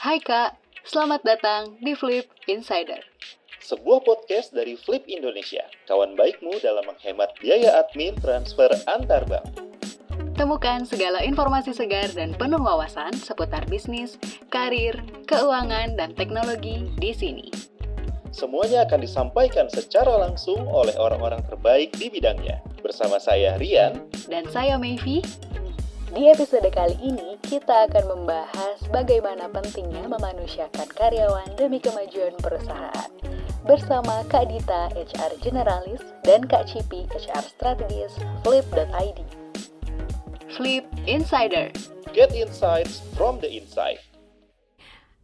Hai Kak, selamat datang di Flip Insider. Sebuah podcast dari Flip Indonesia, kawan baikmu dalam menghemat biaya admin transfer antar bank. Temukan segala informasi segar dan penuh wawasan seputar bisnis, karir, keuangan, dan teknologi di sini. Semuanya akan disampaikan secara langsung oleh orang-orang terbaik di bidangnya. Bersama saya Rian Dan saya Mayvi. Di episode kali ini, kita akan membahas bagaimana pentingnya memanusiakan karyawan demi kemajuan perusahaan. Bersama Kak Dita, HR Generalis, dan Kak Cipi, HR Strategis, Flip.id. Flip Insider. Get insights from the inside.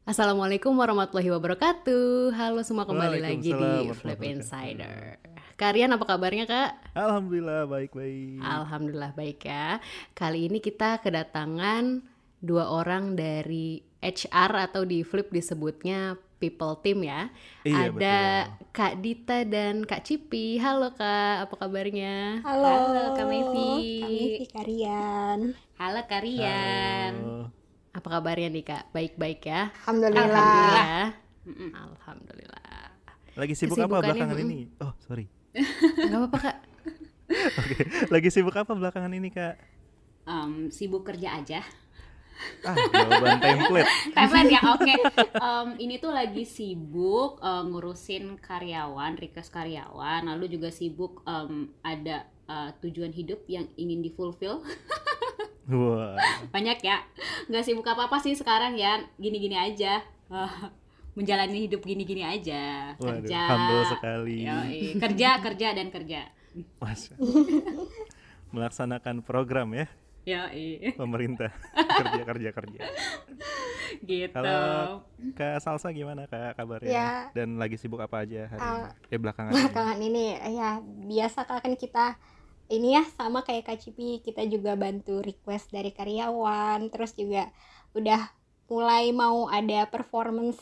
Assalamualaikum warahmatullahi wabarakatuh. Halo semua kembali lagi di Flip Insider. Kalian apa kabarnya kak? Alhamdulillah baik-baik. Alhamdulillah baik ya. Kali ini kita kedatangan dua orang dari HR atau di Flip disebutnya people team ya. Iya, Ada Kak Dita dan Kak Cipi. Halo kak, apa kabarnya? Halo, Kak Mevi. Kak Mevi Karian. Halo Karian. Halo. Apa kabarnya nih kak? Baik-baik ya? Alhamdulillah. Alhamdulillah. Alhamdulillah. Lagi sibuk apa belakangan ini? Oh sorry. Gak apa-apa kak. Oke, lagi sibuk apa belakangan ini kak? Em, sibuk kerja aja. Ah jawaban template. Template ya, oke. Em, ini tuh lagi sibuk eh, ngurusin karyawan, request karyawan, lalu juga sibuk em, ada eh, tujuan hidup yang ingin difulfill. Wah. Banyak ya. Nggak sibuk apa-apa sih sekarang ya, gini-gini aja. Eh, menjalani hidup gini-gini aja. Waduh, Kerja. humble sekali. Yoi. Kerja, kerja dan kerja. Mas. Melaksanakan program ya Ya, pemerintah kerja kerja kerja. gitu. Kalau Kak Salsa gimana kak kabarnya? Ya. Dan lagi sibuk apa aja hari Ah, ini? Eh belakangan ini. Belakangan ini ya biasa kan kita ini ya sama kayak Kak Cipi kita juga bantu request dari karyawan terus juga udah mulai mau ada performance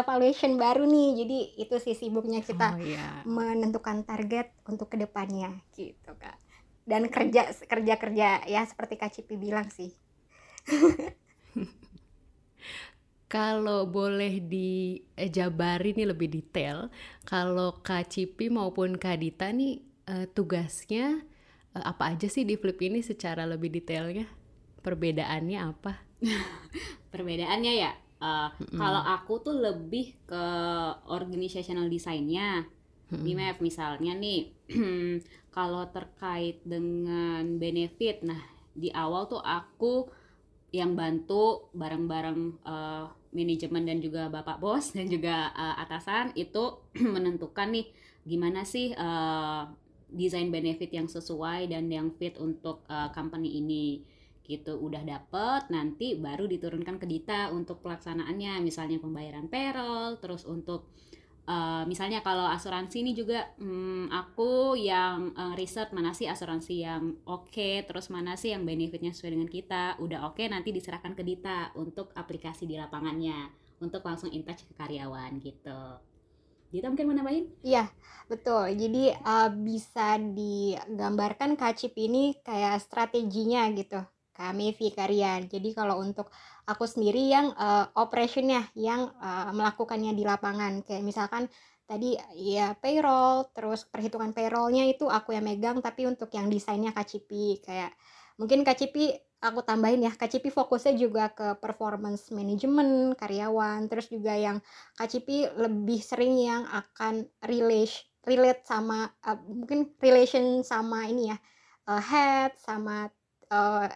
evaluation baru nih jadi itu sih sibuknya kita Oh iya. menentukan target untuk ke depannya gitu kak dan kerja kerja kerja ya seperti Kak Cipi bilang sih Kalau boleh dijabari nih lebih detail, kalau Kak Cipi maupun Kak Dita nih eh, tugasnya eh, apa aja sih di Flip ini secara lebih detailnya? Perbedaannya apa? Perbedaannya ya, eh, kalau aku tuh lebih ke organizational design-nya. BMF misalnya nih, kalau terkait dengan benefit, nah di awal tuh aku yang bantu bareng-bareng eh, manajemen dan juga bapak bos dan juga eh, atasan itu menentukan nih gimana sih eh, desain benefit yang sesuai dan yang fit untuk eh, company ini gitu udah dapet nanti baru diturunkan ke Dita untuk pelaksanaannya misalnya pembayaran payroll terus untuk eh, misalnya kalau asuransi ini juga hmm, aku yang eh, riset mana sih asuransi yang oke terus mana sih yang benefitnya sesuai dengan kita udah oke nanti diserahkan ke Dita untuk aplikasi di lapangannya untuk langsung in touch ke karyawan gitu Dita mungkin mau nambahin? Iya, betul. Jadi uh, bisa digambarkan Kak Cip ini kayak strateginya gitu. Kak Mevi Karian. Jadi kalau untuk aku sendiri yang uh, operationnya, yang uh, melakukannya di lapangan. Kayak misalkan tadi ya payroll, terus perhitungan payrollnya itu aku yang megang, tapi untuk yang desainnya Cipi. Kayak mungkin Cipi aku tambahin ya, Cipi fokusnya juga ke performance management karyawan, terus juga yang Cipi lebih sering yang akan relate relate sama uh, mungkin relation sama ini ya uh, head sama uh,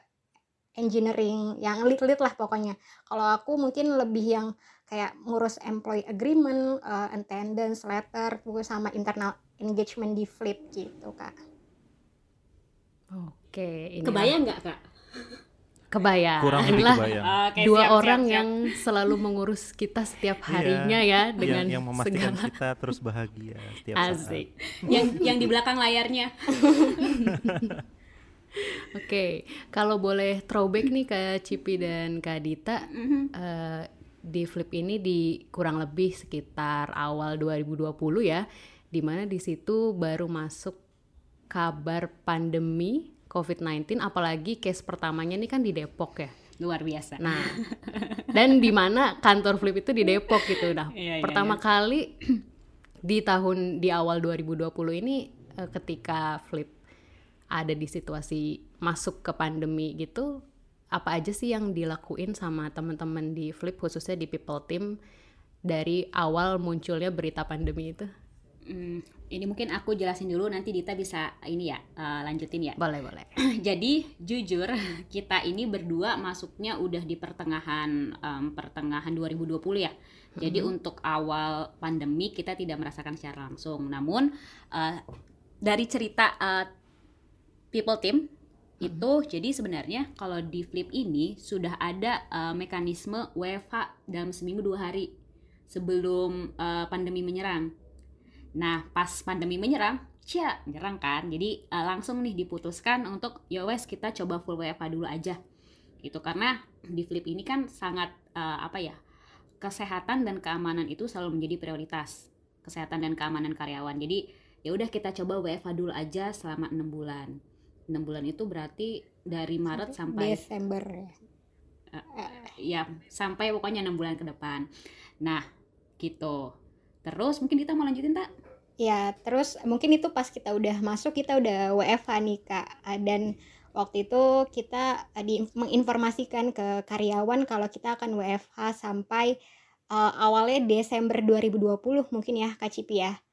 engineering yang lead lah pokoknya. Kalau aku mungkin lebih yang kayak ngurus employee agreement, uh, attendance letter, terus sama internal engagement di flip gitu kak. Oke, ini Kebayang nggak kak? kebayang. Kurang lebih kebayang. Oke, dua siap, siap, orang siap. yang selalu mengurus kita setiap Iya, harinya ya yang, dengan yang memastikan segala kita terus bahagia setiap asik. yang yang di belakang layarnya. Oke, kalau boleh throwback nih ke Cipi dan Kak Dita, eh, di Flip ini di kurang lebih sekitar awal 2020 ya, di mana di situ baru masuk kabar pandemi COVID-19, apalagi case pertamanya ini kan di Depok ya. luar biasa Nah, dan di mana kantor Flip itu di Depok gitu. Nah, Iya, iya, pertama iya. kali di tahun di awal 2020 ini eh, ketika Flip ada di situasi masuk ke pandemi gitu, apa aja sih yang dilakuin sama teman-teman di Flip khususnya di People Team dari awal munculnya berita pandemi itu? Hmm, ini mungkin aku jelasin dulu nanti Dita bisa ini ya eh, lanjutin ya Boleh, boleh. jadi jujur kita ini berdua masuknya udah di pertengahan em, pertengahan 2020 ya. Jadi untuk awal pandemi kita tidak merasakan secara langsung. Namun eh, dari cerita eh, people team itu jadi sebenarnya kalau di Flip ini sudah ada eh, mekanisme WFH dalam seminggu dua hari sebelum eh, pandemi menyerang. Nah, pas pandemi menyerang, cia, menyerang kan. Jadi eh, langsung nih diputuskan untuk ya wes kita coba full WFH dulu aja. Gitu karena di Flip ini kan sangat eh, apa ya? Kesehatan dan keamanan itu selalu menjadi prioritas. Kesehatan dan keamanan karyawan. Jadi ya udah kita coba WFH dulu aja selama enam bulan. 6 bulan itu berarti dari Maret sampai Desember ya. ya sampai pokoknya enam bulan ke depan. Nah, gitu. Terus mungkin kita mau lanjutin tak? Ya, terus mungkin itu pas kita udah masuk kita udah WFH nih Kak. Ah, Dan waktu itu kita ah, di, menginformasikan ke karyawan kalau kita akan WFH sampai eh, awalnya Desember 2020 mungkin ya Kak Cipi ya.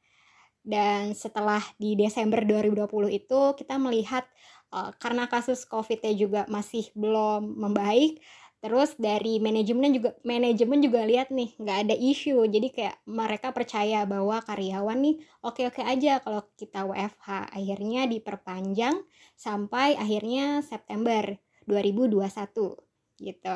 Dan setelah di Desember 2020 itu kita melihat eh, karena kasus COVID-nya juga masih belum membaik, terus dari manajemen juga manajemen juga lihat nih nggak ada isu, jadi kayak mereka percaya bahwa karyawan nih oke-oke aja kalau kita WFH. Akhirnya diperpanjang sampai akhirnya September 2021 gitu.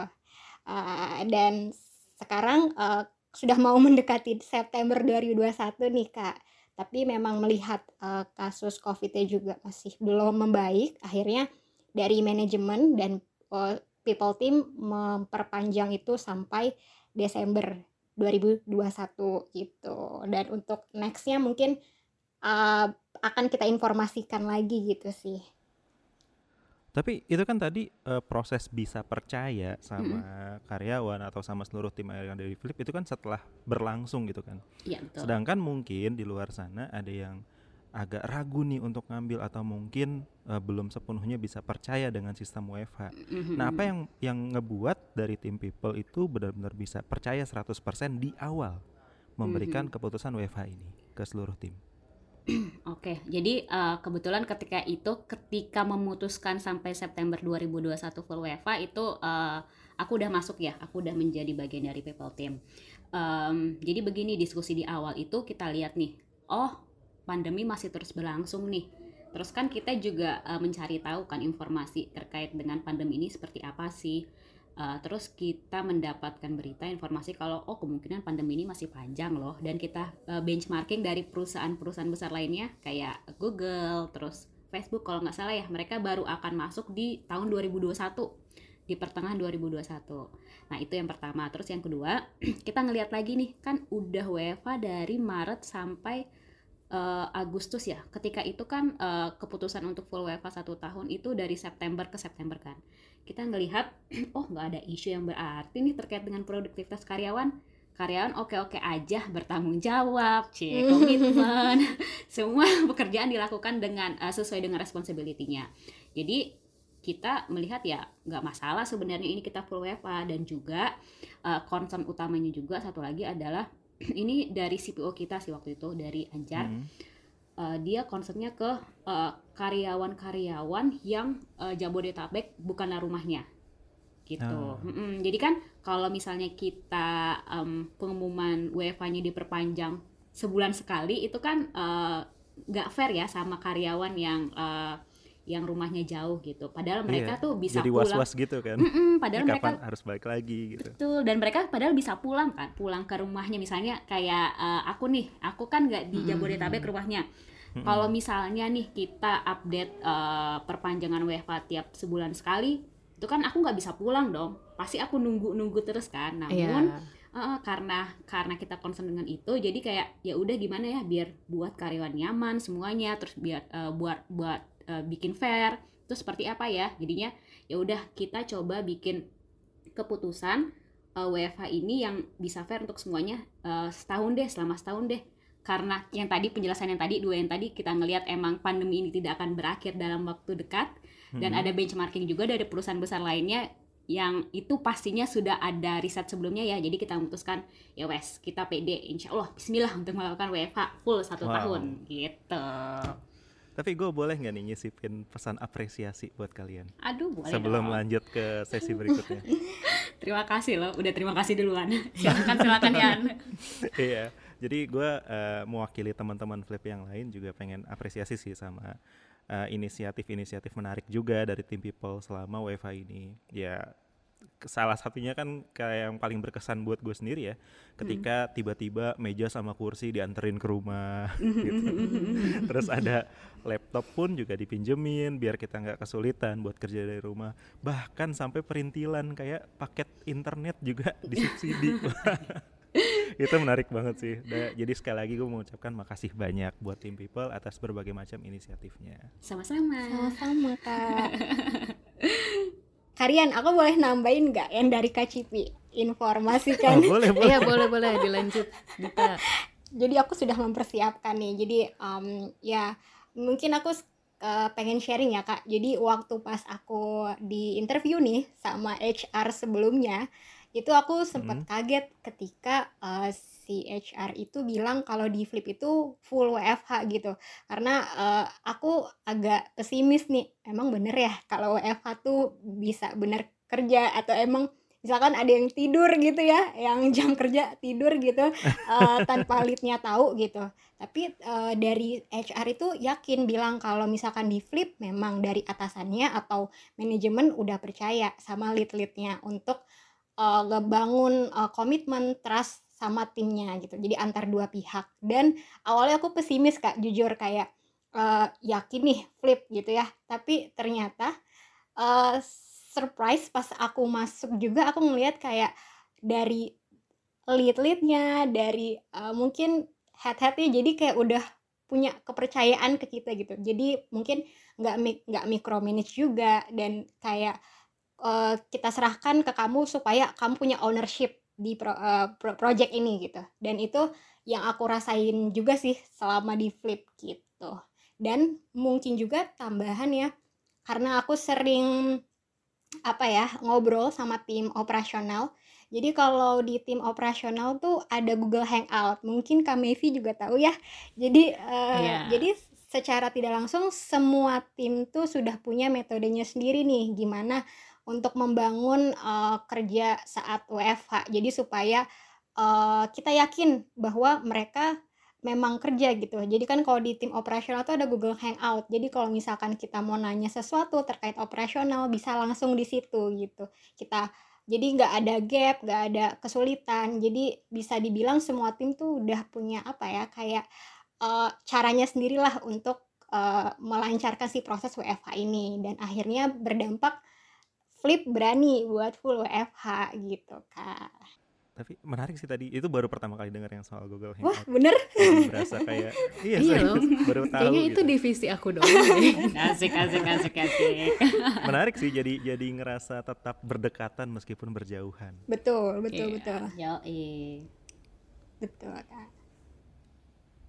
Eh, dan sekarang eh, sudah mau mendekati September 2021 nih Kak tapi memang melihat eh, kasus COVID-nya juga masih belum membaik, akhirnya dari manajemen dan eh, people team memperpanjang itu sampai Desember 2021 gitu. Dan untuk nextnya mungkin eh, akan kita informasikan lagi gitu sih. Tapi itu kan tadi eh, proses bisa percaya sama karyawan atau sama seluruh tim yang ada di Flip itu kan setelah berlangsung gitu kan. Iya, betul. Sedangkan mungkin di luar sana ada yang agak ragu nih untuk ngambil atau mungkin eh, belum sepenuhnya bisa percaya dengan sistem WFH. Mhm. Nah, apa yang yang ngebuat dari tim people itu benar-benar bisa percaya 100% di awal memberikan keputusan WFH ini ke seluruh tim? Oke, jadi eh, kebetulan ketika itu, ketika memutuskan sampai September 2021 full WFA itu eh, aku udah masuk ya, aku udah menjadi bagian dari people team. Em, jadi begini diskusi di awal itu kita lihat nih, oh pandemi masih terus berlangsung nih. Terus kan kita juga eh, mencari tahu kan informasi terkait dengan pandemi ini seperti apa sih. Eh, terus kita mendapatkan berita informasi kalau oh kemungkinan pandemi ini masih panjang loh. Dan kita eh, benchmarking dari perusahaan-perusahaan besar lainnya kayak Google terus Facebook kalau nggak salah ya mereka baru akan masuk di tahun 2021 di pertengahan 2021 nah itu yang pertama. Terus yang kedua kita ngelihat lagi nih kan udah WFA dari Maret sampai eh, Agustus ya. Ketika itu kan eh, keputusan untuk full WFA satu tahun itu dari September ke September kan. Kita ngelihat oh nggak ada isu yang berarti nih terkait dengan produktivitas karyawan. Karyawan oke-oke aja bertanggung jawab cie komitmen. Semua pekerjaan dilakukan dengan eh, sesuai dengan responsibility-nya. Jadi kita melihat ya nggak masalah sebenarnya ini kita full WFA dan juga eh, concern utamanya juga satu lagi adalah ini dari CPO kita sih waktu itu dari Anjar Mhm. uh, dia concernnya ke uh, karyawan-karyawan yang uh, Jabodetabek bukanlah rumahnya gitu. Ah. Mm-mm. Jadi kan kalau misalnya kita um, pengumuman WFH-nya diperpanjang sebulan sekali itu kan uh, nggak fair ya sama karyawan yang uh, yang rumahnya jauh gitu. Padahal mereka Iya, tuh bisa Jadi pulang. was-was gitu kan. Mm-mm, Ini padahal mereka kapan harus balik lagi gitu. Betul, dan mereka padahal bisa pulang kan, pulang ke rumahnya misalnya kayak eh, aku nih, aku kan nggak di Jabodetabek rumahnya. Mm-mm. Kalau misalnya nih kita update eh, perpanjangan WFH tiap sebulan sekali, itu kan aku nggak bisa pulang dong. Pasti aku nunggu-nunggu terus kan. Namun Iya. eh, karena karena kita concern dengan itu, jadi kayak ya udah gimana ya biar buat karyawan nyaman semuanya, terus biar eh, buat buat eh, bikin fair, itu seperti apa ya? Jadinya ya udah kita coba bikin keputusan uh, WFH ini yang bisa fair untuk semuanya uh, setahun deh selama setahun deh karena yang tadi penjelasan yang tadi dua yang tadi kita ngelihat emang pandemi ini tidak akan berakhir dalam waktu dekat dan Hmm. ada benchmarking juga dari perusahaan besar lainnya yang itu pastinya sudah ada riset sebelumnya ya jadi kita memutuskan ya wes kita pede insya Allah Bismillah untuk melakukan WFH full satu Wow. tahun gitu Tapi gue boleh nggak nih nyisipin pesan apresiasi buat kalian aduh boleh sebelum dong. lanjut ke sesi berikutnya. terima kasih loh udah terima kasih duluan silakan silakan Yan Iya. Jadi gue eh, mewakili teman-teman flip yang lain juga pengen apresiasi sih sama eh, inisiatif-inisiatif menarik juga dari tim people selama WFH ini. Ya salah satunya kan kayak yang paling berkesan buat gue sendiri ya, ketika tiba-tiba meja sama kursi dianterin ke rumah gitu. Terus ada laptop pun juga dipinjemin biar kita nggak kesulitan buat kerja dari rumah. Bahkan sampai perintilan kayak paket internet juga disubsidi. itu menarik banget sih. Da- jadi sekali lagi gue mengucapkan makasih banyak buat tim people atas berbagai macam inisiatifnya. sama-sama Sama-sama kak. Karian, aku boleh nambahin nggak yang dari Kak Cipi? Informasi Oh, kan. boleh boleh. Iya boleh boleh dilanjut Dita. Jadi aku sudah mempersiapkan nih. Jadi em, ya mungkin aku eh, pengen sharing ya kak. Jadi waktu pas aku di interview nih sama HR sebelumnya, itu aku sempat Hmm. kaget ketika eh, si HR itu bilang kalau di Flip itu full WFH gitu. Karena eh, aku agak pesimis nih. Emang bener ya kalau WFH tuh bisa bener kerja atau emang misalkan ada yang tidur gitu ya, yang jam kerja tidur gitu eh, tanpa leadnya tahu gitu. Tapi eh, dari HR itu yakin bilang kalau misalkan di flip memang dari atasannya atau manajemen udah percaya sama lead-leadnya untuk eh, ngebangun eh, komitmen trust sama timnya gitu. Jadi antar dua pihak. Dan awalnya aku pesimis kak, jujur kayak eh, yakin nih flip gitu ya. Tapi ternyata eh, surprise pas aku masuk juga aku ngelihat kayak dari lead-leadnya dari eh, mungkin head-headnya jadi kayak udah punya kepercayaan ke kita gitu jadi mungkin nggak nggak micromanage juga dan kayak eh, kita serahkan ke kamu supaya kamu punya ownership di pro- eh, pro- project ini gitu dan itu yang aku rasain juga sih selama di flip gitu dan mungkin juga tambahan ya karena aku sering apa ya ngobrol sama tim operasional jadi kalau di tim operasional tuh ada Google Hangout. Mungkin Kak Mevi juga tahu ya. Jadi eh, Iya. jadi secara tidak langsung semua tim tuh sudah punya metodenya sendiri nih gimana untuk membangun eh, kerja saat WFH. Jadi supaya eh, kita yakin bahwa mereka memang kerja gitu. Jadi kan kalau di tim operasional tuh ada Google Hangout. Jadi kalau misalkan kita mau nanya sesuatu terkait operasional bisa langsung di situ gitu. Kita jadi nggak ada gap, nggak ada kesulitan. Jadi bisa dibilang semua tim tuh udah punya apa ya kayak eh, caranya sendirilah untuk eh, melancarkan si proses WFH ini dan akhirnya berdampak Flip berani buat full WFH gitu kak. Tapi menarik sih tadi. Itu baru pertama kali dengar yang soal Google Wah Hangout. bener? Jadi berasa kayak iya, Iya baru tahu. Kayaknya itu gitu. divisi aku doang deh. asik asik asik asik Menarik sih jadi jadi ngerasa tetap berdekatan meskipun berjauhan. Betul betul Iya. betul yo betul kak.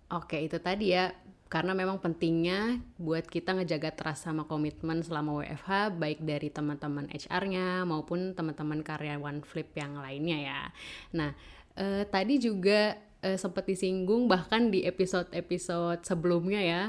Oke, itu tadi ya. Karena memang pentingnya buat kita ngejaga trust sama komitmen selama WFH baik dari teman-teman HR-nya maupun teman-teman karyawan Flip yang lainnya ya. Nah, eh, tadi juga eh, sempat disinggung bahkan di episode-episode sebelumnya ya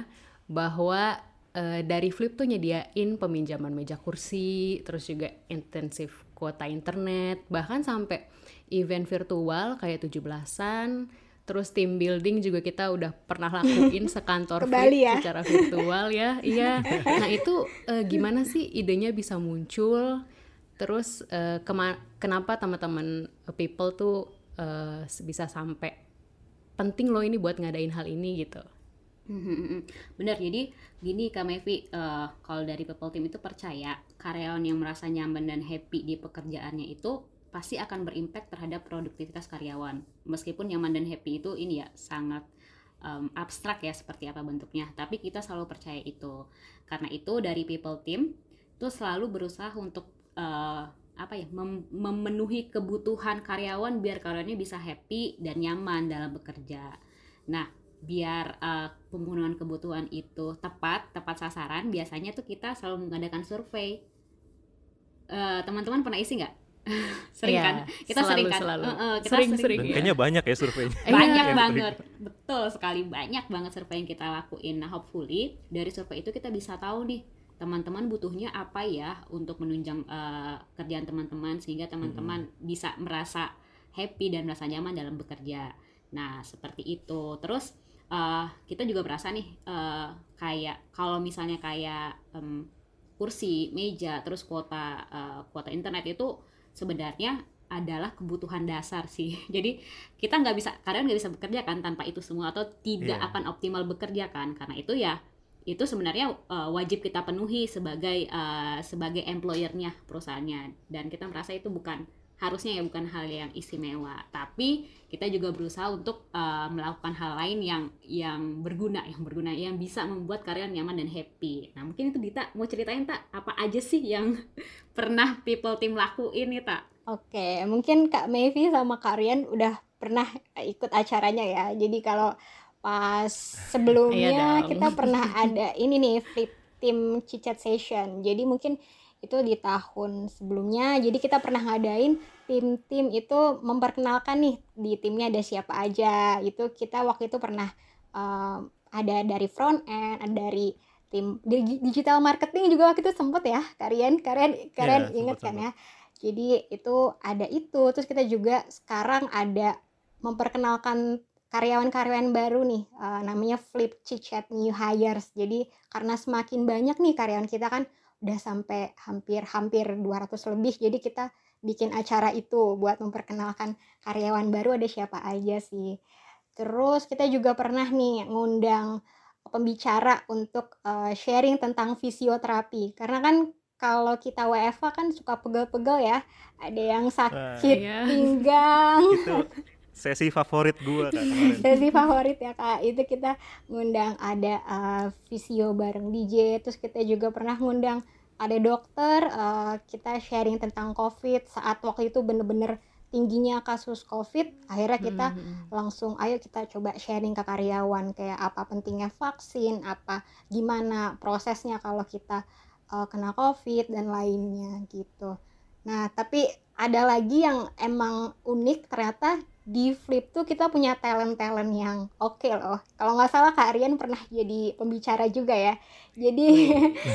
bahwa eh, dari Flip tuh nyediain peminjaman meja kursi, terus juga intensif kuota internet, bahkan sampai event virtual kayak 17-an, terus team building juga kita udah pernah lakuin sekantor ya? secara virtual ya. Iya. Nah, itu eh, gimana sih idenya bisa muncul? Terus kema- kenapa teman-teman eh, people tuh eh, bisa sampai penting loh ini buat ngadain hal ini gitu. Bener, jadi gini Kak Mevi, eh, kalau dari people team itu percaya karyawan yang merasa nyaman dan happy di pekerjaannya itu pasti akan berimpact terhadap produktivitas karyawan. Meskipun nyaman dan happy itu ini ya sangat em, abstrak ya seperti apa bentuknya, tapi kita selalu percaya itu. Karena itu dari people team itu selalu berusaha untuk eh, apa ya mem- memenuhi kebutuhan karyawan biar karyawannya bisa happy dan nyaman dalam bekerja. Nah, biar uh, pemenuhan kebutuhan itu tepat tepat sasaran, biasanya tuh kita selalu mengadakan survei. Uh, teman-teman pernah isi nggak? sering Iya, kan? Kita selalu, sering kan? selalu. Uh, uh, kita Sering, sering, sering. Iya. kayaknya banyak ya surveinya. banyak Iya. banget betul sekali banyak banget survei yang kita lakuin nah hopefully dari survei itu kita bisa tahu nih teman-teman butuhnya apa ya untuk menunjang eh, kerjaan teman-teman sehingga teman-teman bisa merasa happy dan merasa nyaman dalam bekerja nah seperti itu terus eh, kita juga merasa nih eh, kayak kalau misalnya kayak em, kursi meja terus kuota eh, kuota internet itu sebenarnya adalah kebutuhan dasar sih. Jadi kita nggak bisa karyawan nggak bisa bekerja kan tanpa itu semua atau tidak Iya. akan optimal bekerja kan. Karena itu ya itu sebenarnya uh, wajib kita penuhi sebagai uh, sebagai employernya perusahaannya. Dan kita merasa itu bukan harusnya ya bukan hal yang istimewa. Tapi kita juga berusaha untuk uh, melakukan hal lain yang yang berguna yang berguna yang bisa membuat karyawan nyaman dan happy. Nah mungkin itu Dita. Mau ceritain tak apa aja sih yang pernah people team lakuin nih tak? Oke, mungkin Kak Mevi sama Kak Rian udah pernah ikut acaranya ya. Jadi kalau pas sebelumnya Iya kita pernah ada ini nih flip team chit-chat session. Jadi mungkin itu di tahun sebelumnya. Jadi kita pernah ngadain tim-tim itu memperkenalkan nih di timnya ada siapa aja. Itu kita waktu itu pernah um, ada dari front end, ada dari tim di- digital marketing juga waktu itu sempet ya. Kalian kalian kalian sempet, inget kan sempet. ya? Jadi itu ada itu. Terus kita juga sekarang ada memperkenalkan karyawan-karyawan baru nih eh, namanya Flip Chit-Chat New Hires. Jadi karena semakin banyak nih karyawan kita kan udah sampai hampir-hampir 200 lebih. Jadi kita bikin acara itu buat memperkenalkan karyawan baru ada siapa aja sih. Terus kita juga pernah nih ngundang pembicara untuk eh, sharing tentang fisioterapi. Karena kan kalau kita WFA kan suka pegel-pegel ya. Ada yang sakit iya. pinggang. Itu sesi favorit gua kak kemarin. Sesi favorit ya kak itu kita ngundang ada uh, visio bareng DJ terus kita juga pernah ngundang ada dokter uh, kita sharing tentang covid saat waktu itu bener-bener tingginya kasus covid akhirnya kita Hmm. langsung ayo kita coba sharing ke karyawan kayak apa pentingnya vaksin apa gimana prosesnya kalau kita uh, kena covid dan lainnya gitu nah tapi ada lagi yang emang unik ternyata di Flip tuh kita punya talent-talent yang oke loh. Kalau nggak salah Kak Aryan pernah jadi pembicara juga ya. Jadi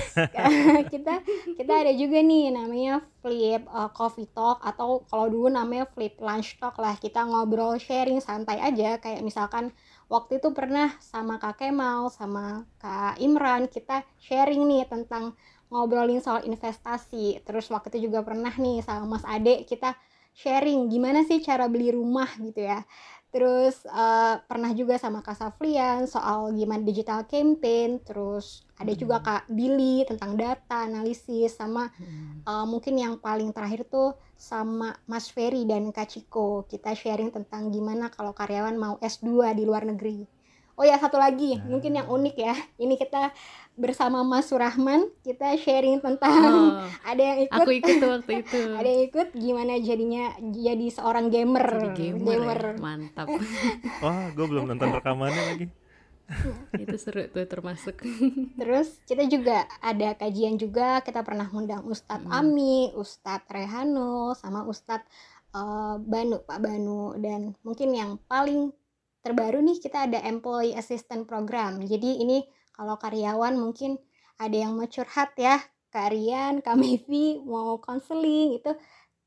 kita kita ada juga nih namanya Flip uh, Coffee Talk atau kalau dulu namanya Flip Lunch Talk lah. Kita ngobrol sharing santai aja kayak misalkan waktu itu pernah sama Kak Kemal sama Kak Imran kita sharing nih tentang ngobrolin soal investasi. Terus waktu itu juga pernah nih sama Mas Ade kita sharing gimana sih cara beli rumah gitu ya. Terus eh, pernah juga sama Kak Saflian soal gimana digital campaign. Terus ada juga Kak Billy tentang data analisis sama Hmm. eh, mungkin yang paling terakhir tuh sama Mas Ferry dan Kak Ciko. Kita sharing tentang gimana kalau karyawan mau S2 di luar negeri. Oh ya satu lagi mungkin yang unik ya. Ini kita bersama Mas Surahman kita sharing tentang Oh, ada yang ikut aku ikut waktu itu. ada yang ikut gimana jadinya jadi seorang gamer Jadi gamer, ya. mantap. Wah, gue belum nonton rekamannya lagi. itu seru tuh termasuk. terus kita juga ada kajian juga kita pernah ngundang Ustadz Hmm. Ami Ustadz Rehano sama Ustadz eh, Banu Pak Banu dan mungkin yang paling terbaru nih kita ada Employee Assistant Program jadi ini kalau karyawan mungkin ada yang mau curhat ya Karian, Kak Mevi mau konseling itu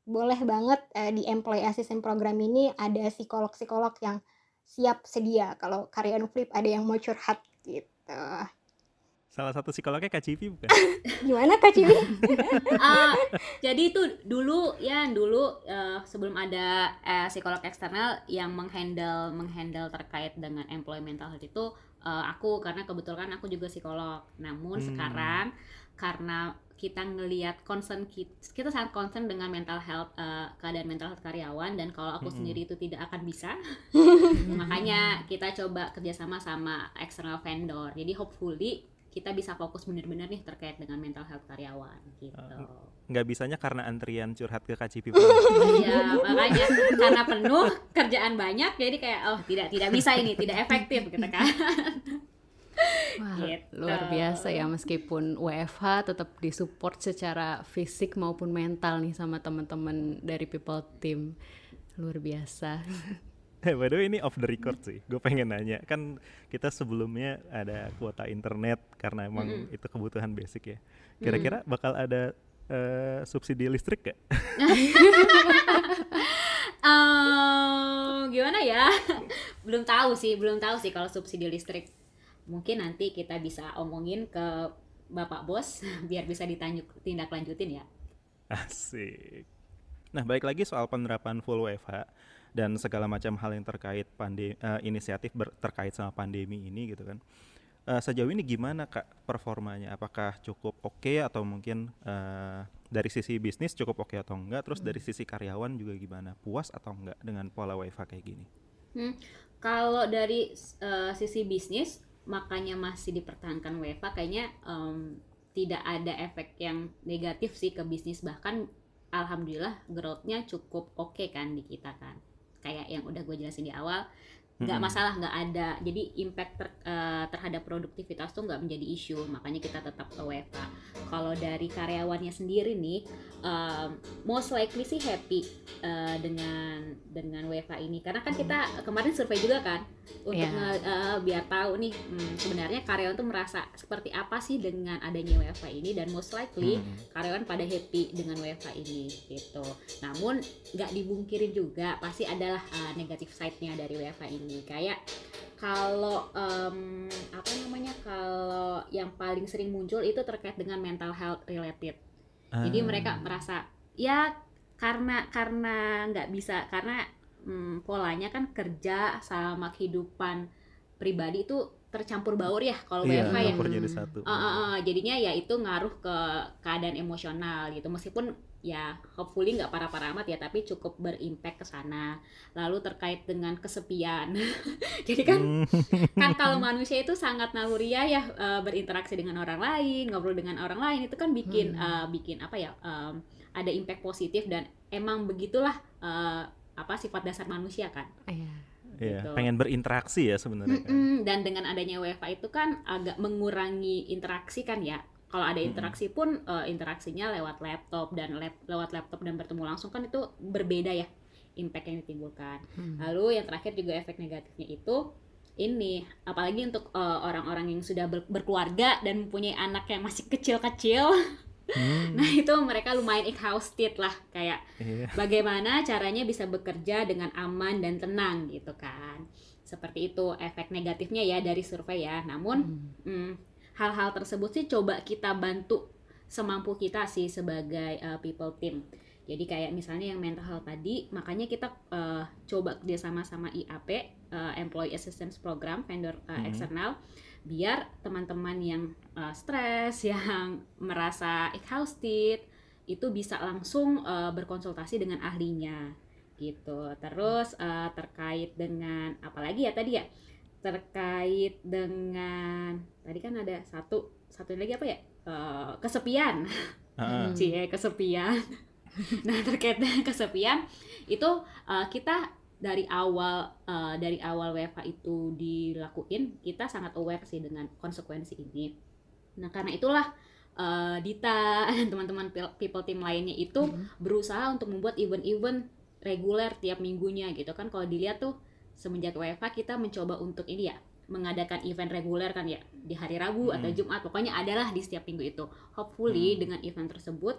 boleh banget eh, di Employee Assistant Program ini ada psikolog-psikolog yang siap sedia kalau karyawan flip ada yang mau curhat gitu. Salah satu psikolognya Kak Cipi bukan? Gimana Kak Cibi? Ah, jadi itu dulu ya dulu eh, sebelum ada eh, psikolog eksternal yang menghandle menghandle terkait dengan employee mental health itu eh, aku karena kebetulan aku juga psikolog. Namun Hmm. sekarang karena kita ngelihat concern kita, kita sangat concern dengan mental health eh, keadaan mental health karyawan dan kalau aku Mm-mm. sendiri itu tidak akan bisa makanya kita coba kerjasama sama external vendor jadi hopefully kita bisa fokus bener-bener nih terkait dengan mental health karyawan gitu. Uh, nggak bisanya karena antrian curhat ke KCP Iya makanya karena penuh kerjaan banyak jadi kayak oh tidak tidak bisa ini tidak efektif gitu kan. Wah, gitu. luar biasa ya meskipun WFH tetap disupport secara fisik maupun mental nih sama teman-teman dari people team luar biasa. By the way ini off the record sih, gue pengen nanya kan kita sebelumnya ada kuota internet karena emang mm -hmm. itu kebutuhan basic ya. Kira-kira bakal ada uh, subsidi listrik gak? um, gimana ya? belum tahu sih, belum tahu sih kalau subsidi listrik. Mungkin nanti kita bisa omongin ke bapak bos biar bisa ditindak lanjutin ya. Asik. Nah, baik lagi soal penerapan full WFH dan segala macam hal yang terkait pandemi uh, inisiatif ber, terkait sama pandemi ini gitu kan. Uh, sejauh ini gimana kak performanya? Apakah cukup oke okay, atau mungkin uh, dari sisi bisnis cukup oke okay atau enggak? Terus hmm. dari sisi karyawan juga gimana? Puas atau enggak dengan pola WFH kayak gini? Hmm, kalau dari uh, sisi bisnis makanya masih dipertahankan WFH kayaknya um, tidak ada efek yang negatif sih ke bisnis bahkan alhamdulillah growth-nya cukup oke okay kan di kita kan kayak yang udah gue jelasin di awal nggak masalah nggak ada. Jadi impact ter, uh, terhadap produktivitas tuh nggak menjadi isu makanya kita tetap ke WFH kalau dari karyawannya sendiri nih um, most likely sih happy uh, dengan dengan WFH ini. Karena kan kita kemarin survei juga kan untuk yeah. Iya. uh, biar tahu nih hmm, sebenarnya karyawan tuh merasa seperti apa sih dengan adanya WFH ini dan most likely hmm. karyawan pada happy dengan WFH ini gitu namun nggak dibungkirin juga pasti adalah uh, negatif side-nya dari WFH ini ini kayak kalau um, apa namanya kalau yang paling sering muncul itu terkait dengan mental health related uh. jadi mereka merasa ya karena karena nggak bisa karena um, polanya kan kerja sama kehidupan pribadi itu tercampur baur ya kalau iya, WFH yang jadi satu. Uh, uh, uh, jadinya ya itu ngaruh ke keadaan emosional gitu meskipun ya hopefully nggak parah-parah amat ya tapi cukup berimpact ke sana lalu terkait dengan kesepian jadi kan hmm. kan kalau manusia itu sangat naluriah ya uh, berinteraksi dengan orang lain ngobrol dengan orang lain itu kan bikin hmm. uh, bikin apa ya um, ada impact positif dan emang begitulah uh, apa sifat dasar manusia kan iya Iya, gitu. pengen berinteraksi ya sebenarnya. Mm -mm, kan. Dan dengan adanya WFA itu kan agak mengurangi interaksi kan ya kalau ada interaksi pun uh, interaksinya lewat laptop dan lap, lewat laptop dan bertemu langsung kan itu berbeda ya impact yang ditimbulkan. Hmm. Lalu yang terakhir juga efek negatifnya itu ini apalagi untuk uh, orang-orang yang sudah ber berkeluarga dan mempunyai anak yang masih kecil-kecil. Hmm. nah itu mereka lumayan exhausted lah kayak yeah. bagaimana caranya bisa bekerja dengan aman dan tenang gitu kan seperti itu efek negatifnya ya dari survei ya namun hmm. Hmm, hal-hal tersebut sih coba kita bantu semampu kita sih sebagai uh, people team. Jadi kayak misalnya yang mental health tadi, makanya kita uh, coba kerjasama sama IAP, uh, eh, Employee Assistance Program, vendor uh, hmm. eksternal, biar teman-teman yang uh, stres, yang merasa exhausted, itu bisa langsung uh, berkonsultasi dengan ahlinya gitu. Terus uh, terkait dengan apalagi ya tadi ya, terkait dengan tadi kan ada satu satu lagi apa ya uh, kesepian uh. cie kesepian nah terkait dengan kesepian itu uh, kita dari awal uh, dari awal WFH itu dilakuin kita sangat aware sih dengan konsekuensi ini nah karena itulah uh, Dita dan teman-teman people team lainnya itu mm-hmm. berusaha untuk membuat event-event reguler tiap minggunya gitu kan kalau dilihat tuh semenjak WFH kita mencoba untuk ini ya mengadakan event reguler kan ya di hari Rabu hmm. atau Jumat pokoknya adalah di setiap minggu itu hopefully hmm. dengan event tersebut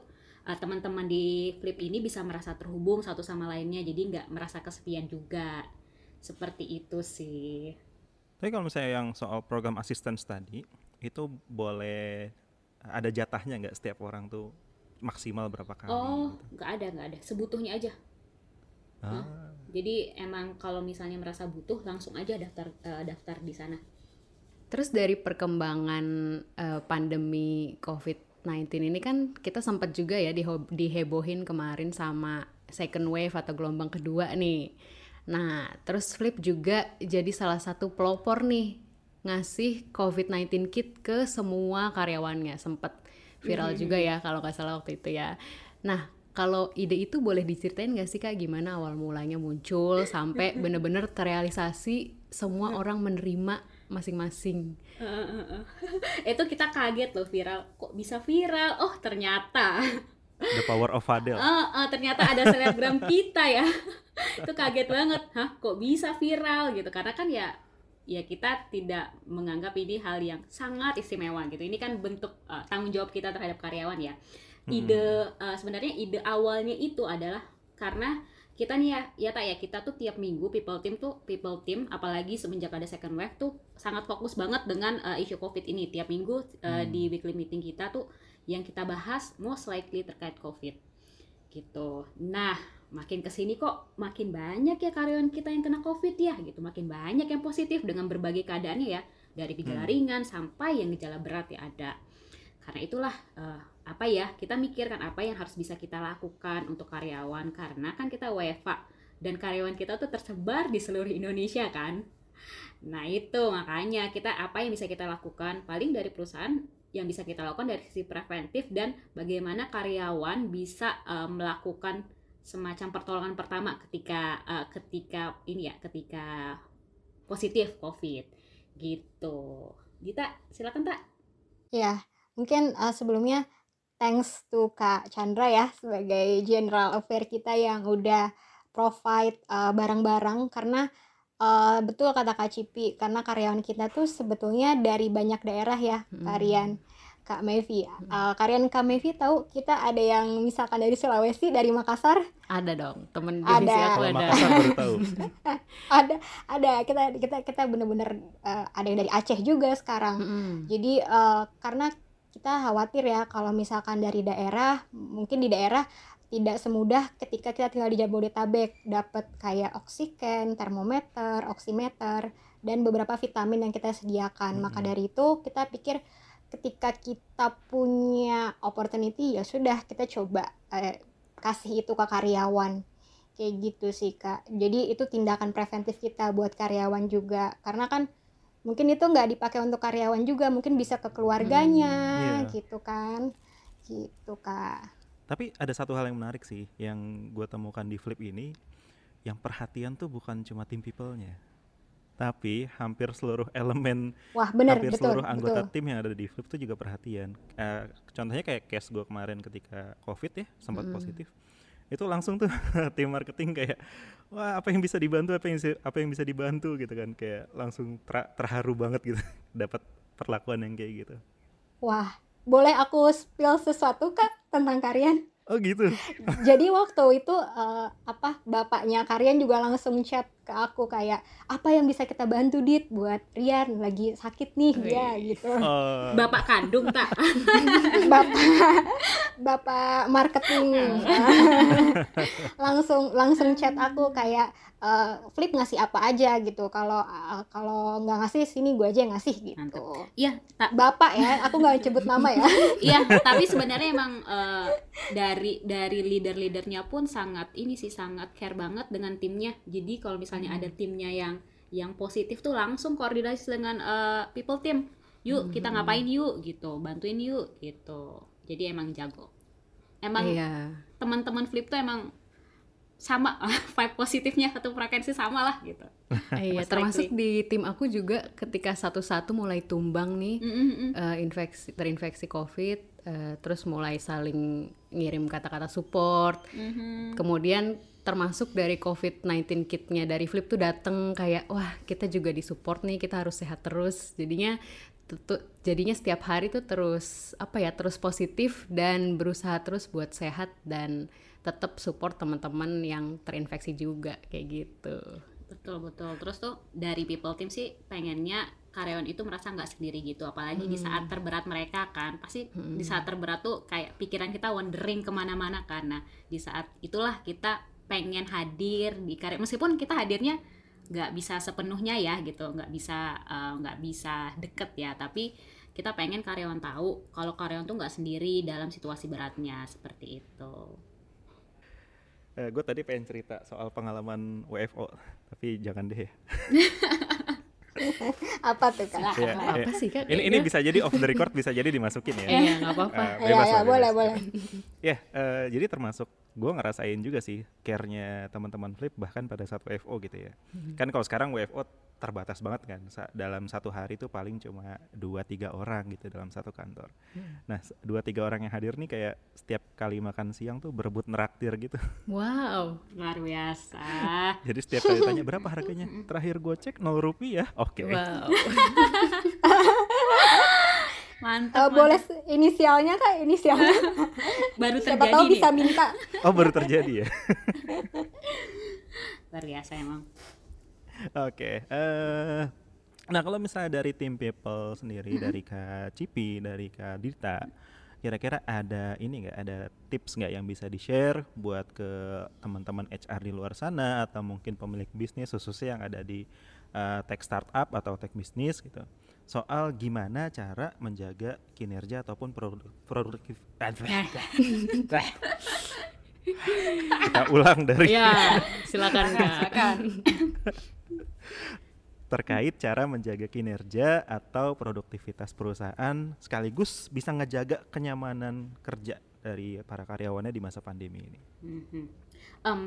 uh, teman-teman di Flip ini bisa merasa terhubung satu sama lainnya jadi nggak merasa kesepian juga seperti itu sih tapi kalau misalnya yang soal program assistance tadi itu boleh ada jatahnya nggak setiap orang tuh maksimal berapa kali oh gitu? nggak gitu? ada nggak ada sebutuhnya aja ah. Nah, jadi emang kalau misalnya merasa butuh langsung aja daftar uh, daftar di sana terus dari perkembangan uh, pandemi COVID-19 ini kan kita sempat juga ya dihebohin kemarin sama second wave atau gelombang kedua nih. Nah, terus Flip juga jadi salah satu pelopor nih ngasih COVID-19 kit ke semua karyawannya. Sempet viral Mhm. juga ya kalau nggak salah waktu itu ya. Nah, kalau ide itu boleh diceritain nggak sih kak gimana awal mulanya muncul sampai bener-bener terrealisasi semua orang menerima masing-masing. itu kita kaget loh viral. Kok bisa viral? Oh ternyata. The power of Fadel. Eh, eh, ternyata ada selebgram kita ya. Itu kaget banget. Hah kok bisa viral gitu? Karena kan ya ya kita tidak menganggap ini hal yang sangat istimewa gitu. Ini kan bentuk eh, tanggung jawab kita terhadap karyawan ya. Ide eh, sebenarnya ide awalnya itu adalah karena kita nih ya ya tak ya kita tuh tiap minggu people team tuh people team apalagi semenjak ada second wave tuh sangat fokus banget dengan eh, isu covid ini. Tiap minggu eh, Hmm. di weekly meeting kita tuh yang kita bahas most likely terkait covid. Gitu. Nah makin ke sini kok makin banyak ya karyawan kita yang kena covid ya gitu. Makin banyak yang positif dengan berbagai keadaannya ya. Dari gejala Hmm. ringan sampai yang gejala berat ya ada. Karena itulah eh, apa ya kita mikirkan apa yang harus bisa kita lakukan untuk karyawan karena kan kita WFA dan karyawan kita tuh tersebar di seluruh Indonesia kan nah itu makanya kita apa yang bisa kita lakukan paling dari perusahaan yang bisa kita lakukan dari sisi preventif dan bagaimana karyawan bisa eh, melakukan semacam pertolongan pertama ketika eh, ketika ini ya ketika positif COVID gitu. Gita, silakan tak. Ya, mungkin uh, sebelumnya thanks to Kak Chandra ya sebagai General Affair kita yang udah provide uh, barang-barang karena uh, betul kata Kak Cipi karena karyawan kita tuh sebetulnya dari banyak daerah ya Hmm. karyawan Kak Mevi. Uh, karyawan Kak Mevi tahu kita ada yang misalkan dari Sulawesi, dari Makassar, Ada dong, temen Ada. divisi aku Kalau ada. Makassar baru tahu. ada ada kita kita kita bener-bener uh, ada yang dari Aceh juga sekarang. Mm-mm. Jadi eh, karena kita khawatir ya kalau misalkan dari daerah, mungkin di daerah tidak semudah ketika kita tinggal di Jabodetabek dapat kayak oksigen, termometer, oximeter dan beberapa vitamin yang kita sediakan. Maka Mm-mm. dari itu kita pikir ketika kita punya opportunity ya sudah kita coba eh, kasih itu ke karyawan. Kayak gitu sih, Kak. Jadi itu tindakan preventif kita buat karyawan juga. Karena kan mungkin itu nggak dipakai untuk karyawan juga mungkin bisa ke keluarganya Hmm, iya. gitu kan gitu kak Tapi ada satu hal yang menarik sih yang gue temukan di Flip ini, yang perhatian tuh bukan cuma tim people-nya, tapi hampir seluruh elemen, wah bener hampir betul seluruh anggota betul tim yang ada di Flip tuh juga perhatian. Eh, contohnya kayak case gue kemarin ketika COVID ya sempat Mm-mm. positif, itu langsung tuh tim marketing kayak wah apa yang bisa dibantu apa yang apa yang bisa dibantu gitu kan kayak langsung ter- terharu banget gitu dapat perlakuan yang kayak gitu. wah boleh aku spill sesuatu kak tentang Karian Oh gitu. jadi waktu itu eh, apa bapaknya Karian juga langsung chat ke aku kayak apa yang bisa kita bantu dit buat Rian lagi sakit nih? Dia gitu. Oh, Bapak kandung tak. bapak bapak marketing. Langsung langsung chat aku kayak eh, flip ngasih apa aja gitu kalau eh, kalau nggak ngasih sini gue aja yang ngasih gitu. Iya, tak. bapak ya aku nggak sebut nama ya Iya, tapi sebenarnya emang eh, dari dari leader-leadernya pun sangat ini sih sangat care banget dengan timnya. Jadi kalau misalnya ada timnya yang yang positif tuh langsung koordinasi dengan eh, people team. Yuk, kita ngapain yuk gitu. Bantuin yuk gitu. Jadi emang jago. Emang Iya. teman-teman flip tuh emang sama vibe positifnya satu frekuensi sama lah gitu. Iya, Most termasuk di tim aku juga ketika satu-satu mulai tumbang nih Mm, mm, mm. eh, infeksi terinfeksi COVID, eh, terus mulai saling ngirim kata-kata support. Mhm. Kemudian termasuk dari COVID-19 kitnya dari Flip tuh dateng kayak wah kita juga disupport nih kita harus sehat terus. Jadinya tuh jadinya setiap hari tuh terus apa ya terus positif dan berusaha terus buat sehat dan tetap support teman-teman yang terinfeksi juga kayak gitu. Betul betul. Terus tuh dari people team sih pengennya karyawan itu merasa nggak sendiri gitu. Apalagi di saat terberat mereka kan. Pasti di saat terberat tuh kayak pikiran kita wandering ke mana-mana karena di saat itulah kita pengen hadir di karya meskipun kita hadirnya nggak bisa sepenuhnya ya gitu nggak bisa eh, nggak bisa deket ya tapi kita pengen karyawan tahu kalau karyawan tuh nggak sendiri dalam situasi beratnya seperti itu Eh, gue tadi pengen cerita soal pengalaman WFO, tapi jangan deh ya. Apa tuh kak? Iya, Kak. apa iya. sih kak Ini ini bisa jadi off the record bisa jadi dimasukin ya. Iya nggak apa-apa. Iya bebas ya lah, boleh bebas. boleh. Ya, eh, jadi termasuk gue ngerasain juga sih care-nya teman-teman Flip bahkan pada saat WFO gitu ya. Kan kalau sekarang WFO terbatas banget kan. Sa- dalam satu hari itu paling cuma dua tiga orang gitu dalam satu kantor. Nah, s- dua tiga orang yang hadir nih kayak setiap kali makan siang tuh berebut neraktir gitu. Wow. luar biasa jadi setiap kali tanya berapa harganya? Terakhir gue cek 0 rupiah. Oke. Wow. mantap, Eh, mantap. boleh inisialnya kak inisialnya. baru Siapa terjadi tahu nih bisa minta. Oh, baru terjadi ya. luar biasa emang Oke, eh nah kalau misalnya dari tim people sendiri, dari Kak Cipi, dari Kak Dita, kira-kira ada ini nggak, ada tips nggak yang bisa di-share buat ke teman-teman HR di luar sana atau mungkin pemilik bisnis khususnya yang ada di eh, tech startup atau tech bisnis gitu, soal gimana cara menjaga kinerja ataupun produk produktif. Kita ulang dari Ya, silakan kak. Terkait cara menjaga kinerja atau produktivitas perusahaan sekaligus bisa ngejaga kenyamanan kerja dari para karyawannya di masa pandemi ini. Mhm. Em,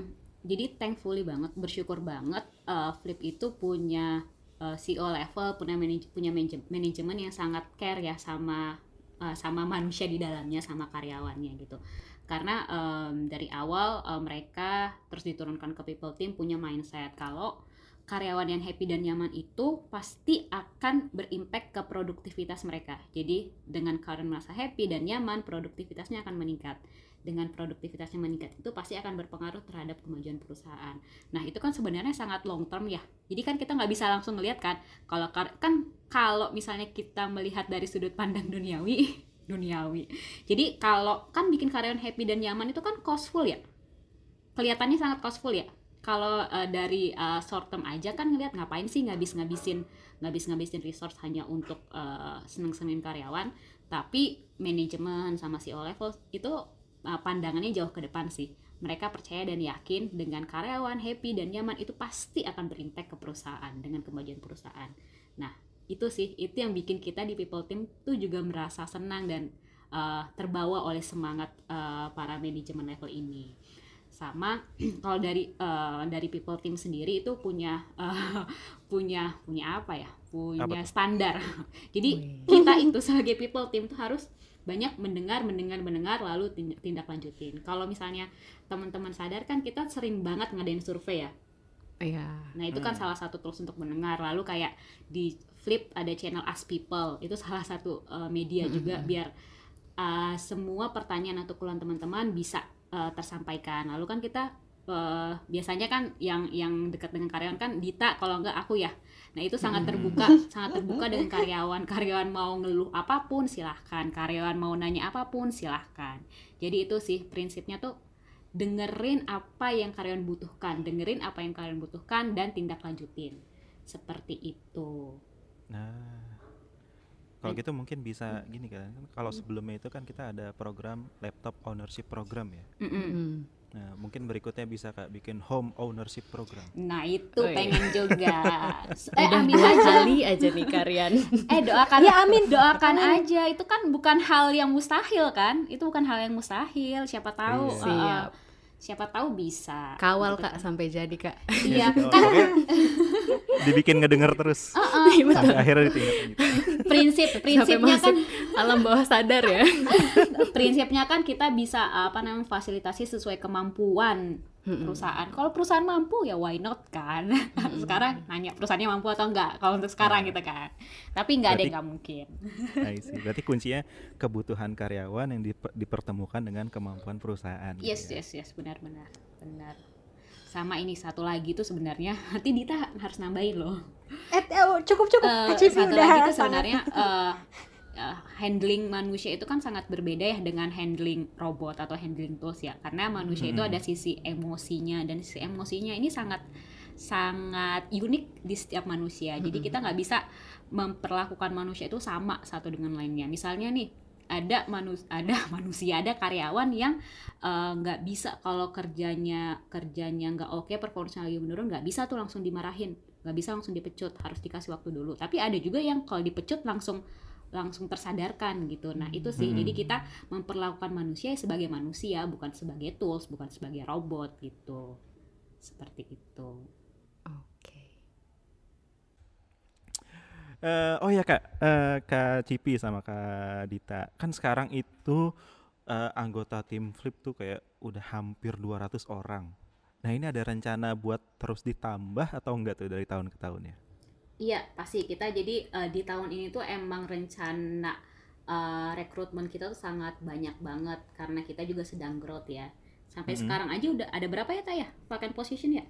jadi thankfully banget, bersyukur banget eh, Flip itu punya eh, CEO level, punya manaj- punya manaj- manajemen yang sangat care ya sama eh, sama manusia di dalamnya, sama karyawannya gitu. Karena em, dari awal eh, mereka terus diturunkan ke people team punya mindset kalau karyawan yang happy dan nyaman itu pasti akan berimpact ke produktivitas mereka. Jadi dengan kalian merasa happy dan nyaman, produktivitasnya akan meningkat dengan produktivitasnya meningkat itu pasti akan berpengaruh terhadap kemajuan perusahaan. Nah itu kan sebenarnya sangat long term ya. Jadi kan kita nggak bisa langsung ngelihat kan kalau kan kalau misalnya kita melihat dari sudut pandang duniawi, duniawi. Jadi kalau kan bikin karyawan happy dan nyaman itu kan costful ya. Kelihatannya sangat costful ya. Kalau eh, dari eh, short term aja kan ngelihat ngapain sih ngabis-ngabisin ngabis-ngabisin resource hanya untuk eh, seneng-senengin karyawan, tapi manajemen sama CEO level itu uh, pandangannya jauh ke depan sih. Mereka percaya dan yakin dengan karyawan happy dan nyaman itu pasti akan berimpact ke perusahaan dengan kemajuan perusahaan. Nah, itu sih itu yang bikin kita di people team tuh juga merasa senang dan uh, terbawa oleh semangat uh, para manajemen level ini. Sama kalau dari uh, dari people team sendiri itu punya uh, punya punya apa ya? Punya Apa standar. Jadi Wih. kita itu sebagai people team tuh harus banyak mendengar mendengar mendengar lalu tin- tindak lanjutin kalau misalnya teman-teman sadar kan kita sering banget ngadain survei ya Iya. nah itu kan Hmm. salah satu tools untuk mendengar lalu kayak di flip ada channel ask people itu salah satu uh, media juga biar uh, semua pertanyaan atau keluhan teman-teman bisa uh, tersampaikan. Lalu kan kita uh, biasanya kan yang yang dekat dengan karyawan kan Dita kalau enggak aku ya. Nah itu sangat terbuka sangat terbuka dengan karyawan. Karyawan mau ngeluh apa pun silahkan. Karyawan mau nanya apa pun silahkan. Jadi itu sih prinsipnya tuh dengerin apa yang karyawan butuhkan. Dengerin apa yang kalian butuhkan dan tindak lanjutin. Seperti itu. Nah, kalau gitu mungkin bisa gini kan, kan kalau sebelumnya itu kan kita ada program laptop ownership program ya. Mm-mm. Mm. Nah, mungkin berikutnya bisa kak bikin home ownership program. nah itu Oh, iya. pengen juga eh Udah dua aja kali aja nih Karyan. eh doakan Ya, amin. doakan aja itu kan bukan hal yang mustahil kan itu bukan hal yang mustahil siapa tahu Iya. eh, Siap. Siapa tahu bisa Kawal Gitu kak sampai jadi kak. iya Oh, kan dibikin ngedenger terus Heeh, sampai akhirnya ditindak lanjut. prinsip prinsipnya kan alam bawah sadar ya. prinsipnya kan kita bisa apa namanya fasilitasi sesuai kemampuan Mm-mm. perusahaan. Kalau perusahaan mampu ya why not kan? sekarang nanya perusahaannya mampu atau enggak kalau untuk sekarang gitu kan. Tapi nggak ada Berarti- yang nggak mungkin. I see. Berarti kuncinya kebutuhan karyawan yang diper- dipertemukan dengan kemampuan perusahaan. gitu Yes ya. yes yes benar-benar benar. Sama ini satu lagi tuh sebenarnya nanti Dita harus nambahin loh. Eh, eh, cukup cukup. Cipi satu udah lagi tuh sebenarnya eh, eh, handling manusia itu kan sangat berbeda ya dengan handling robot atau handling tools ya. Karena manusia itu Hmm. ada sisi emosinya dan sisi emosinya ini sangat sangat unik di setiap manusia. Jadi kita nggak bisa memperlakukan manusia itu sama satu dengan lainnya. Misalnya nih ada manus ada manusia ada karyawan yang eh, nggak uh, bisa kalau kerjanya kerjanya nggak oke okay, performanya lagi menurun nggak bisa tuh langsung dimarahin. Nggak bisa langsung dipecut harus dikasih waktu dulu. Tapi ada juga yang kalau dipecut langsung langsung tersadarkan gitu. Nah itu sih. Hmm. jadi kita memperlakukan manusia sebagai manusia bukan sebagai tools bukan sebagai robot gitu. Seperti itu. Uh, oh ya kak, uh, kak Cipi sama kak Dita, kan sekarang itu uh, anggota tim Flip tuh kayak udah hampir 200 orang. Nah ini ada rencana buat terus ditambah atau enggak tuh dari tahun ke tahun ya? Iya pasti kita jadi uh, di tahun ini tuh emang rencana uh, rekrutmen kita tuh sangat banyak banget karena kita juga sedang growth ya. Sampai mm -hmm. sekarang aja udah ada berapa ya kak ya vacant position ya?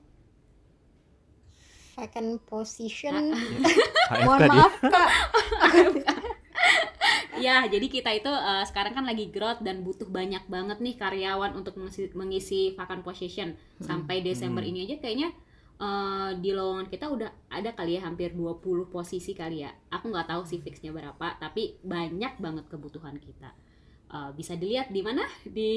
Vacant position. Mohon maaf kak. ya jadi kita itu uh, sekarang kan lagi growth dan butuh banyak banget nih karyawan untuk mengisi, mengisi vacant position sampai Desember hmm. ini aja kayaknya uh, di lowongan kita udah ada kali ya hampir 20 posisi kali ya. Aku nggak tahu sih fixnya berapa tapi banyak banget kebutuhan kita. Uh, bisa dilihat di mana? Di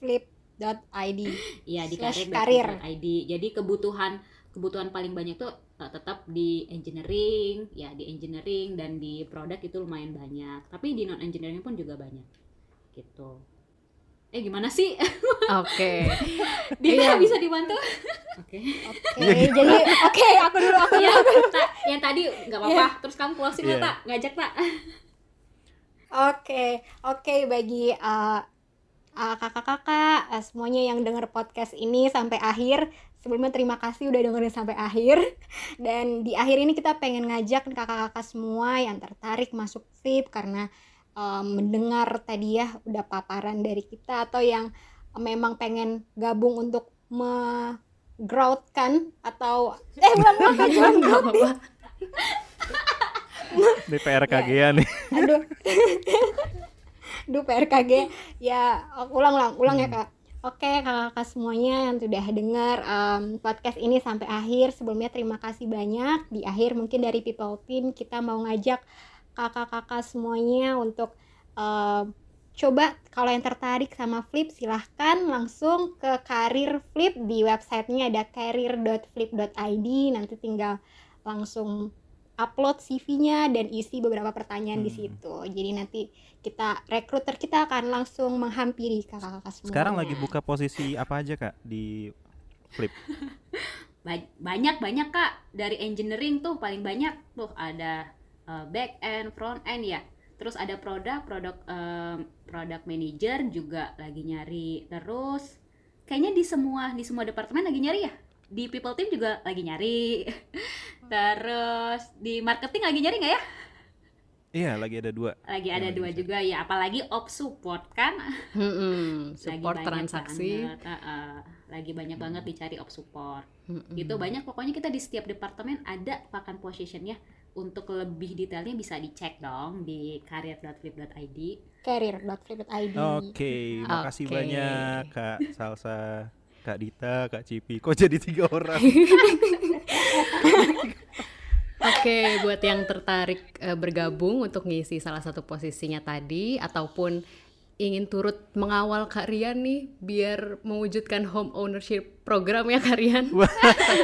flip.id ya di karir.id jadi kebutuhan kebutuhan paling banyak tuh uh, tetap di engineering ya di engineering dan di produk itu lumayan banyak. Tapi di non engineering pun juga banyak gitu eh gimana sih oke okay. dia iya. bisa dibantu oke oke jadi oke okay, aku dulu aku ya, tak, yang tadi nggak apa-apa yeah. terus kamu closing yeah. tak ngajak tak oke okay. oke okay, bagi uh, uh, kakak-kakak uh, semuanya yang dengar podcast ini sampai akhir sebelumnya terima kasih udah dengerin sampai akhir dan di akhir ini kita pengen ngajak kakak-kakak semua yang tertarik masuk flip karena um, mendengar tadi ya udah paparan dari kita atau yang memang pengen gabung untuk me growth kan atau eh bukan bukan growth di PRKG ya nih. Aduh. Aduh PRKG ya. Ulang ulang ulang ya, hmm. ya kak. Oke kakak-kakak semuanya yang sudah dengar um, podcast ini sampai akhir. Sebelumnya terima kasih banyak. Di akhir mungkin dari People Team kita mau ngajak kakak-kakak semuanya untuk uh, Coba kalau yang tertarik sama Flip silahkan langsung ke karir Flip Di websitenya ada career.flip.id Nanti tinggal langsung upload CV-nya dan isi beberapa pertanyaan hmm. di situ. Jadi nanti kita rekruter kita akan langsung menghampiri kakak-kakak semua. Sekarang lagi buka posisi apa aja kak di Flip? banyak banyak kak dari engineering tuh paling banyak tuh ada uh, back end, front end ya. Terus ada produk, produk um, produk manager juga lagi nyari. Terus kayaknya di semua di semua departemen lagi nyari ya di people team juga lagi nyari terus di marketing lagi nyari nggak ya Iya, lagi ada dua. Lagi ada dua juga ya, apalagi op support kan. Hmm, support lagi transaksi. Banget, uh, uh, lagi banyak banget dicari op support. Hmm. Gitu banyak pokoknya kita di setiap departemen ada vacant positionnya. Untuk lebih detailnya bisa dicek dong di career.flip.id. Career.flip.id. Oke, okay, makasih okay. banyak Kak Salsa. Kak Dita, Kak Cipi. Kok jadi tiga orang? Oke, buat yang tertarik uh, bergabung untuk ngisi salah satu posisinya tadi ataupun ingin turut mengawal Kak Rian nih biar mewujudkan home ownership program ya Kak Rian.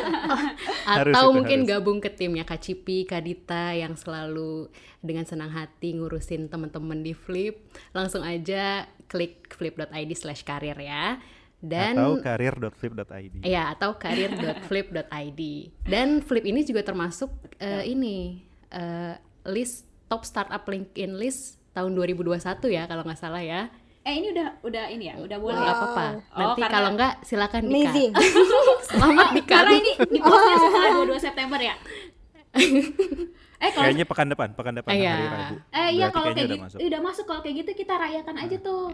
Atau mungkin harus. gabung ke timnya Kak Cipi, Kak Dita yang selalu dengan senang hati ngurusin teman-teman di Flip. Langsung aja klik flip.id slash karir ya dan atau karir.flip.id. Iya, atau karir.flip.id. Dan Flip ini juga termasuk uh, ini uh, list top startup LinkedIn list tahun 2021 ya kalau nggak salah ya. Eh ini udah udah ini ya, udah boleh. Wow. apa-apa. Oh, Nanti karena... kalau nggak silakan di Amazing. Selamat di Karena ini di postnya setelah 22 September ya. eh kalau kayaknya pekan depan, pekan depan iya. hari Rabu. Eh iya kalau kayak gitu, udah masuk kalau kayak gitu kita rayakan aja tuh.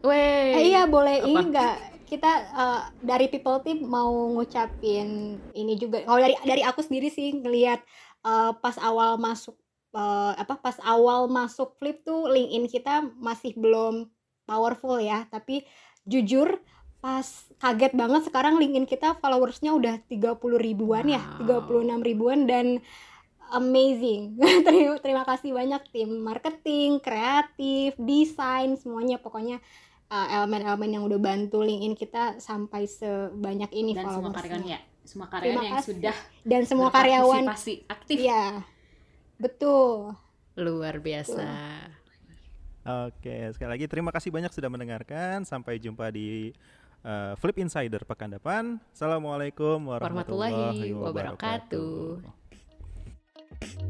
Weh. Eh, iya boleh Apa? ini enggak kita uh, dari people team mau ngucapin ini juga. Kalau dari dari aku sendiri sih ngelihat uh, pas awal masuk uh, apa pas awal masuk flip tuh LinkedIn kita masih belum powerful ya, tapi jujur pas kaget banget sekarang LinkedIn kita followersnya udah 30 ribuan wow. ya, 36 ribuan dan amazing. terima, terima kasih banyak tim marketing, kreatif, desain, semuanya. Pokoknya uh, elemen-elemen yang udah bantu LinkedIn kita sampai sebanyak ini dan semua karyawan ya semua karyawan yang kasih. sudah dan semua karyawan. aktif. Ya Betul. Luar biasa. Betul. Oke, sekali lagi terima kasih banyak sudah mendengarkan. Sampai jumpa di uh, Flip Insider pekan depan. Assalamualaikum warahmatullahi, warahmatullahi wabarakatuh. wabarakatuh.